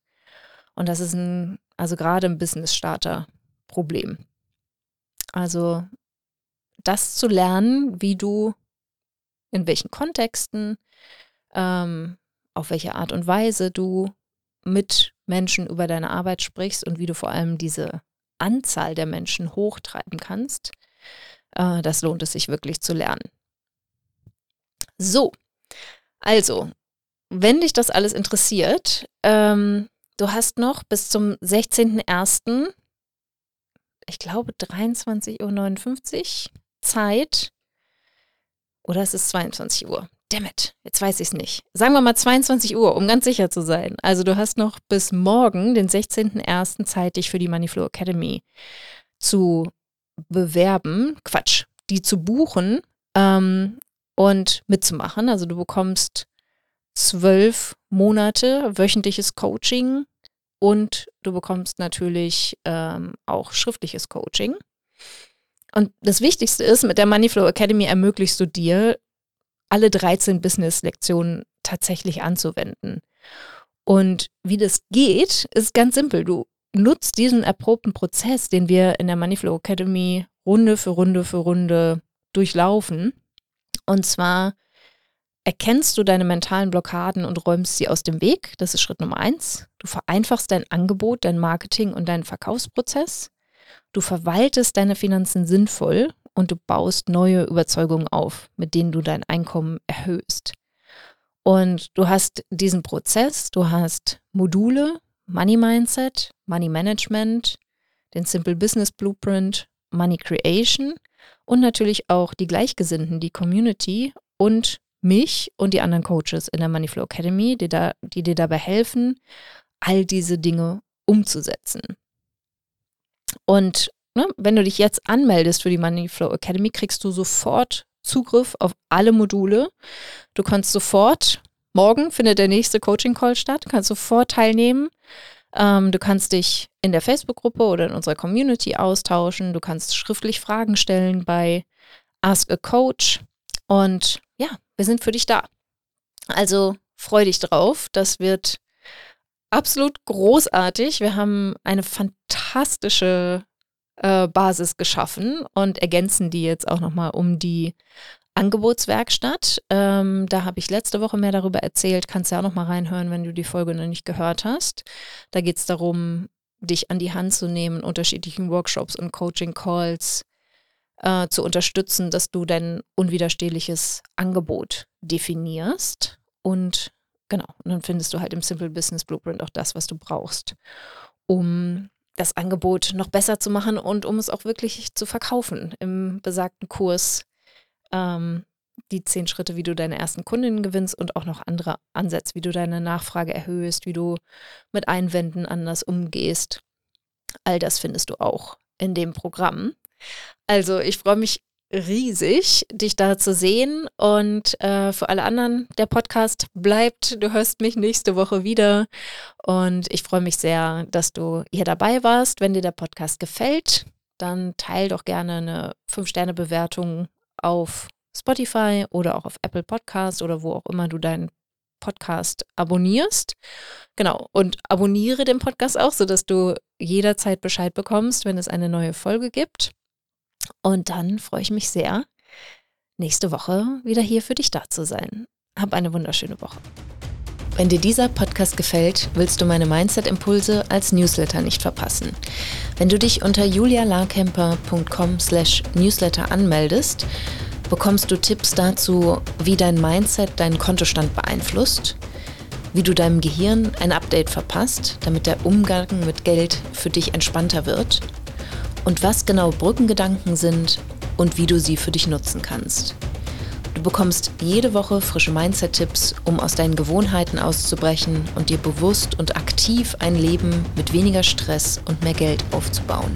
Und das ist ein, also gerade im Business-Starter Problem. Also das zu lernen, wie du in welchen Kontexten, ähm, auf welche Art und Weise du mit Menschen über deine Arbeit sprichst und wie du vor allem diese Anzahl der Menschen hochtreiben kannst, äh, das lohnt es sich wirklich zu lernen. So, also, wenn dich das alles interessiert, ähm, du hast noch bis zum 16.01., ich glaube 23.59 Uhr Zeit. Oder es ist 22 Uhr. Dammit, jetzt weiß ich es nicht. Sagen wir mal 22 Uhr, um ganz sicher zu sein. Also du hast noch bis morgen, den 16.01. Zeit, dich für die Moneyflow Academy zu bewerben. Quatsch, die zu buchen ähm, und mitzumachen. Also du bekommst zwölf Monate wöchentliches Coaching und du bekommst natürlich ähm, auch schriftliches Coaching. Und das Wichtigste ist, mit der Moneyflow Academy ermöglichst du dir, alle 13 Business-Lektionen tatsächlich anzuwenden. Und wie das geht, ist ganz simpel. Du nutzt diesen erprobten Prozess, den wir in der Moneyflow Academy Runde für Runde für Runde durchlaufen. Und zwar erkennst du deine mentalen Blockaden und räumst sie aus dem Weg. Das ist Schritt Nummer eins. Du vereinfachst dein Angebot, dein Marketing und deinen Verkaufsprozess. Du verwaltest deine Finanzen sinnvoll und du baust neue Überzeugungen auf, mit denen du dein Einkommen erhöhst. Und du hast diesen Prozess, du hast Module, Money Mindset, Money Management, den Simple Business Blueprint, Money Creation und natürlich auch die Gleichgesinnten, die Community und mich und die anderen Coaches in der Moneyflow Academy, die, da, die dir dabei helfen, all diese Dinge umzusetzen. Und ne, wenn du dich jetzt anmeldest für die Moneyflow Academy, kriegst du sofort Zugriff auf alle Module. Du kannst sofort, morgen findet der nächste Coaching-Call statt, kannst sofort teilnehmen. Ähm, du kannst dich in der Facebook-Gruppe oder in unserer Community austauschen. Du kannst schriftlich Fragen stellen bei Ask a Coach. Und ja, wir sind für dich da. Also freu dich drauf. Das wird absolut großartig. Wir haben eine fantastische äh, Basis geschaffen und ergänzen die jetzt auch nochmal um die Angebotswerkstatt. Ähm, da habe ich letzte Woche mehr darüber erzählt. Kannst ja auch nochmal reinhören, wenn du die Folge noch nicht gehört hast. Da geht es darum, dich an die Hand zu nehmen, unterschiedlichen Workshops und Coaching-Calls äh, zu unterstützen, dass du dein unwiderstehliches Angebot definierst und Genau. Und dann findest du halt im Simple Business Blueprint auch das, was du brauchst, um das Angebot noch besser zu machen und um es auch wirklich zu verkaufen. Im besagten Kurs ähm, die zehn Schritte, wie du deine ersten Kundinnen gewinnst und auch noch andere Ansätze, wie du deine Nachfrage erhöhst, wie du mit Einwänden anders umgehst. All das findest du auch in dem Programm. Also ich freue mich riesig, dich da zu sehen. Und äh, für alle anderen, der Podcast bleibt. Du hörst mich nächste Woche wieder. Und ich freue mich sehr, dass du hier dabei warst. Wenn dir der Podcast gefällt, dann teil doch gerne eine 5-Sterne-Bewertung auf Spotify oder auch auf Apple Podcast oder wo auch immer du deinen Podcast abonnierst. Genau. Und abonniere den Podcast auch, sodass du jederzeit Bescheid bekommst, wenn es eine neue Folge gibt. Und dann freue ich mich sehr, nächste Woche wieder hier für dich da zu sein. Hab eine wunderschöne Woche. Wenn dir dieser Podcast gefällt, willst du meine Mindset-Impulse als Newsletter nicht verpassen. Wenn du dich unter julialarkemper.com slash newsletter anmeldest, bekommst du Tipps dazu, wie dein Mindset deinen Kontostand beeinflusst, wie du deinem Gehirn ein Update verpasst, damit der Umgang mit Geld für dich entspannter wird – und was genau Brückengedanken sind und wie du sie für dich nutzen kannst. Du bekommst jede Woche frische Mindset-Tipps, um aus deinen Gewohnheiten auszubrechen und dir bewusst und aktiv ein Leben mit weniger Stress und mehr Geld aufzubauen.